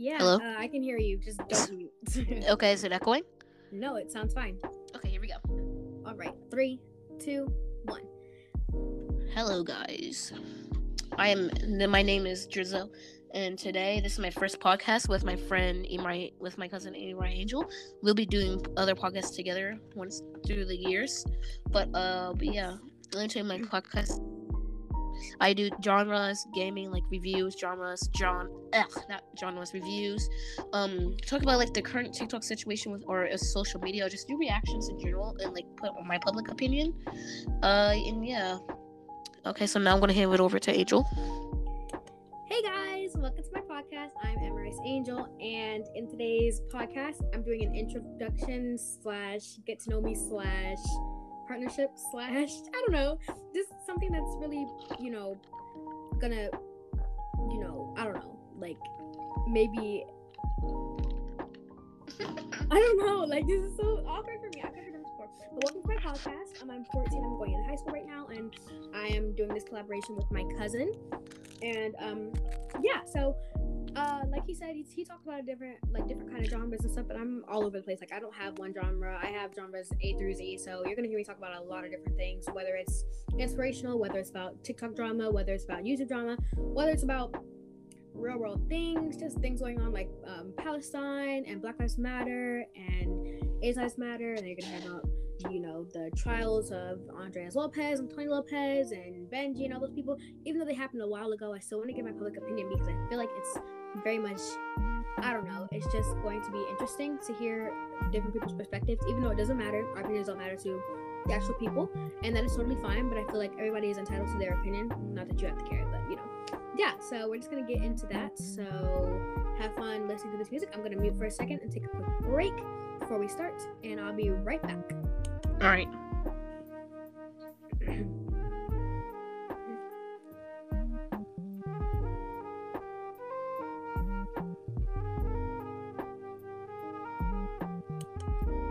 Yeah, Hello? Uh, I can hear you. Just don't mute. Okay, is it echoing? no, it sounds fine. Okay, here we go. All right, three, two, one. Hello, guys. I am. My name is Drizzo, and today this is my first podcast with my friend Imai, with my cousin Imai Angel. We'll be doing other podcasts together once through the years, but uh, but yeah, let me tell you my podcast. I do genres, gaming, like reviews, genres, John, ugh, not genres, reviews. Um, talk about like the current TikTok situation with or uh, social media, just do reactions in general and like put my public opinion. Uh, and yeah. Okay, so now I'm gonna hand it over to Angel. Hey guys, welcome to my podcast. I'm Emirace Angel, and in today's podcast, I'm doing an introduction slash get to know me slash partnership slash I don't know, just something that's really you know gonna you know I don't know like maybe I don't know like this is so awkward for me. I've never done this before. But welcome to my podcast. Um, I'm 14. I'm going into high school right now, and I am doing this collaboration with my cousin. And um, yeah, so uh, like he said, he, he talked about different like different kind of genres and stuff. But I'm all over the place. Like I don't have one genre. I have genres A through Z. So you're gonna hear me talk about a lot of different things, whether it's inspirational, whether it's about TikTok drama, whether it's about YouTube drama, whether it's about real world things, just things going on like um, Palestine and Black Lives Matter and AIDS Lives Matter. And you're gonna hear about you know the trials of Ondreaz Lopez and Tony Lopez and Benji and all those people. Even though they happened a while ago, I still want to give my public opinion because I feel like it's very much I don't know. It's just going to be interesting to hear different people's perspectives, even though it doesn't matter. Our opinions don't matter to the actual people, and that is totally fine. But I feel like everybody is entitled to their opinion. Not that you have to care, but you know yeah, so we're just gonna get into that. So have fun listening to this music. I'm gonna mute for a second and take a quick break before we start, and I'll be right back. All right.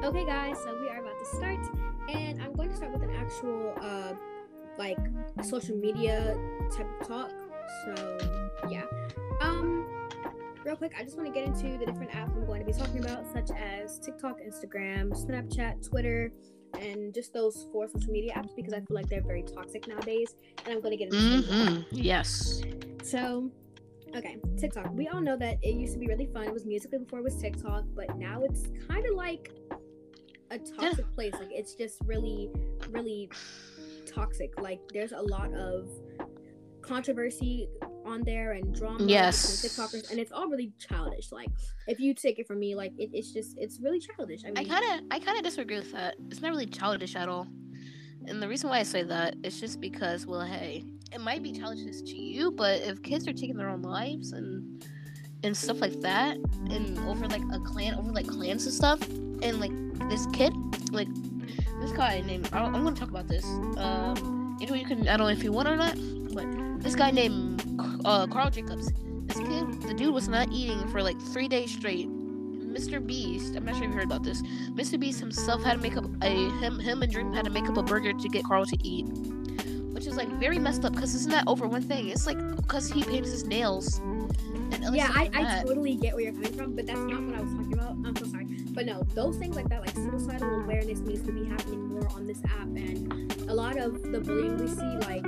Okay, guys, so we are about to start, and I'm going to start with an actual, uh, like social media type of talk. So yeah, um, real quick, I just want to get into the different apps I'm going to be talking about, such as TikTok, Instagram, Snapchat, Twitter, and just those four social media apps because I feel like they're very toxic nowadays, and I'm going to get into. Mm-hmm. Yes. So, okay, TikTok. We all know that it used to be really fun. It was Musical.ly before it was TikTok, but now it's kind of like a toxic place. Like it's just really, really toxic. Like there's a lot of controversy on there and drama Yes. between TikTokers, and it's all really childish. Like if you take it from me, like it, it's just it's really childish. I mean, I kind of, I kind of disagree with that. It's not really childish at all. And the reason why I say that is just because, well, hey, it might be childish to you, but if kids are taking their own lives and and stuff like that, and over like a clan, over like clans and stuff, and like this kid, like this guy named, I- I'm gonna talk about this. Um, you know, you can, I don't know if you want or not, but this guy named uh, Carl Jacobs. This kid, the dude was not eating for like three days straight. Mr. Beast, I'm not sure if you heard about this. Mr. Beast himself had to make up a him him and Dream had to make up a burger to get Carl to eat, which is like very messed up because it's not over one thing. It's like because he paints his nails. Yeah, I, I totally get where you're coming from, but that's not what I was talking about. I'm so sorry. But no, those things like that, like suicidal awareness needs to be happening more on this app. And a lot of the bullying we see, like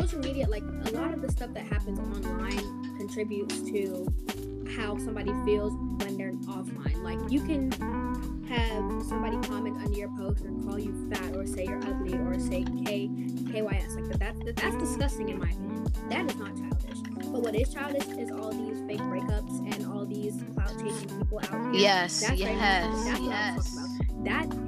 social media, like a lot of the stuff that happens online contributes to how somebody feels when they're offline. Like you can have somebody comment under your post and call you fat or say you're ugly or say K KYS. Like that's that's disgusting in my opinion. That is not childish. But what is childish is all these fake breakups and all these clout chasing people out here. Yes, That's yes, childish. That's yes. about. That,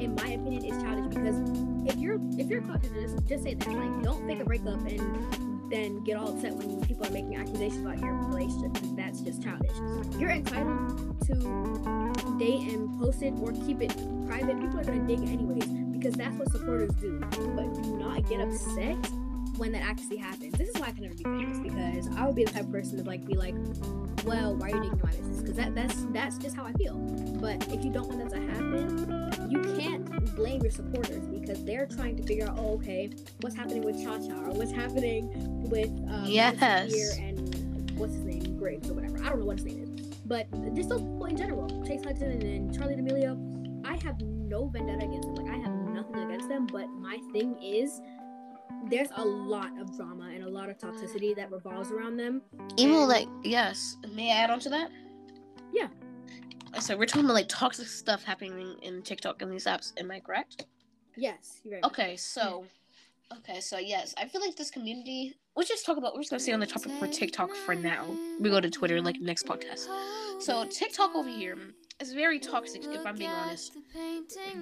if you're if you're caught just just say that. Like, don't fake a breakup and then get all upset when people are making accusations about your relationship. That's just childish. You're entitled to date and post it or keep it private. People are gonna dig anyways because that's what supporters do. But do not get upset when that actually happens. This is why I can never be famous because I would be the type of person to like be like, well, why are you digging my business? Because that that's that's just how I feel. But if you don't want that to happen, you can't blame your supporters because they're trying to figure out, oh, okay, what's happening with Cha Cha or what's happening with um, Yes. And what's his name, Griggs or whatever. I don't know what his name is. But just those people in general, Chase Hudson and then Charli D'Amelio, I have no vendetta against them. Like I have nothing against them. But my thing is, there's a lot of drama and a lot of toxicity that revolves around them. Even like yes, may I add on to that? Yeah. So we're talking about like toxic stuff happening in TikTok and these apps. Am I correct? Yes, you're right. Okay, so okay, so yes, I feel like this community. Let's just talk about. We're just gonna stay on the topic for TikTok for now. We go to Twitter like next podcast. So TikTok over here is very toxic. If I'm being honest,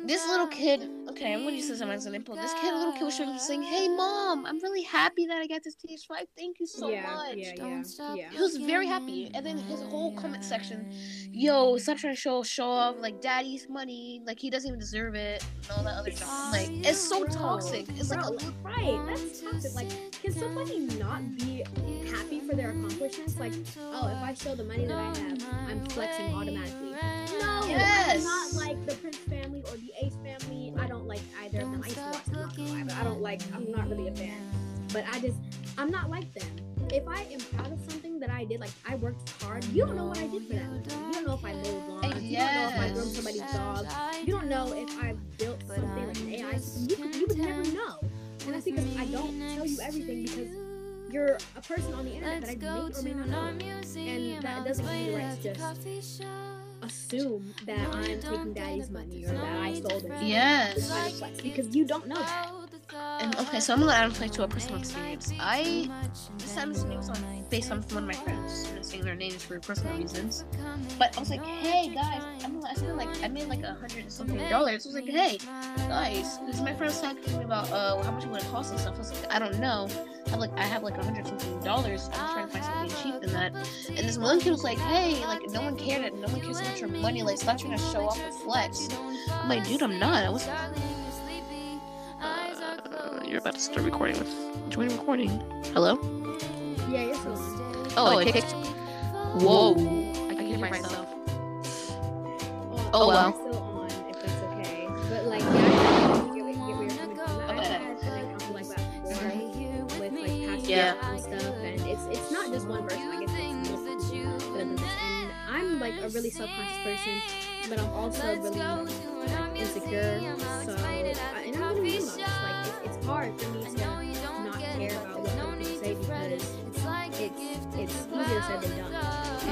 this little kid. Okay, I'm gonna use this as an example. This kid, little kid, was showing saying, "Hey, mom, I'm really happy that I got this PS5. Thank you so yeah, much." yeah, yeah, yeah. He was very happy, and then his whole comment section, "Yo, stop trying to show show off like daddy's money, like he doesn't even deserve it, and all that other stuff." Like it's so Bro, toxic. It's like bro, a right. That's toxic. Like, can somebody not be happy for their accomplishments? Like, oh, if I show the money that I have, I'm flexing automatically. No, Yes. I'm not like the Prince family or the Ace family. I don't like either of them. I used to watch them, not gonna but I don't like. I'm not really a fan. But I just, I'm not like them. If I am proud of something that I did, like I worked hard, you don't know what I did for that. You don't know if I mowed lawns. You don't know if I Yes. groomed somebody's dog. You don't know if I built something like an AI. You, you would never know. And that's because I don't tell you everything because you're a person on the internet that I may or may not know. And that doesn't give me the right to just assume that I'm taking daddy's money or that I stole their money. yes. Because you don't know that. And okay, so I'm gonna add on to a personal experience. I this time this was on based on one of my friends. I'm not saying their names for personal reasons. But I was like, hey guys, I'm I spent like I made like a hundred and something dollars. I was like, hey guys, because my friend was talking to me about uh how much it would cost and stuff. I was like, I don't know. I have like I have like a hundred something dollars. I'm trying to find something cheap than that. And this one kid was like, hey, like no one cared that no one cares about your money. Like stop trying to show off and flex. I'm like, dude, I'm not. I was. Uh, you're about to start recording with join recording. Hello? Yeah, you're still on. Oh, it kicked. Whoa. I can hear myself. Oh, we're well. Yeah. and stuff, and it's it's not just one person. Like it's, it's multiple people that have done this. And I'm like a really self-conscious person, but I'm also really like, insecure. So, I, and I'm really real about this. Like, it's, it's hard for me to not care about what other people say because it's it's easier said than done.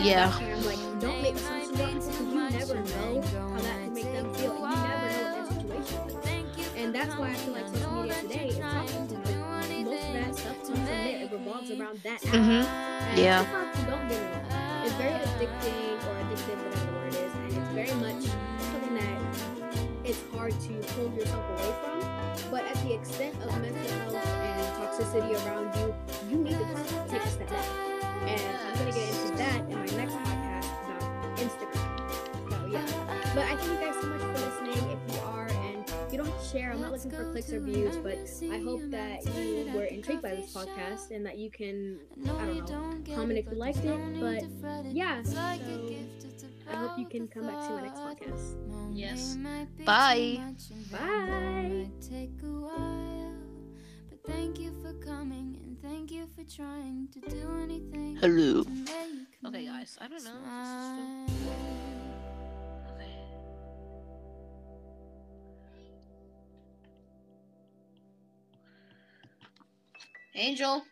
Yeah. that's I'm like, don't make assumptions about people because you never know how that can make them feel. You never know what their situation is. And that's why I feel like social media today It revolves around that. Mhm. And Yeah. Don't get me wrong, it's very addicting or addictive, whatever the word is, and it's very much something that it's hard to pull yourself away from. But at the extent of mental health and toxicity around you, you need to take a step back. And I'm gonna get into that in my next podcast about Instagram. So yeah. But I thank you guys so much share, I'm not looking for clicks or views, but I hope that you were intrigued by this podcast and that you can I don't know, comment if you liked it. But yeah, so I hope you can come back to my next podcast. Yes. Bye. Bye. Take a while, but thank you for coming and thank you for trying to do anything. Hello. to Okay, guys. I don't know. Angel.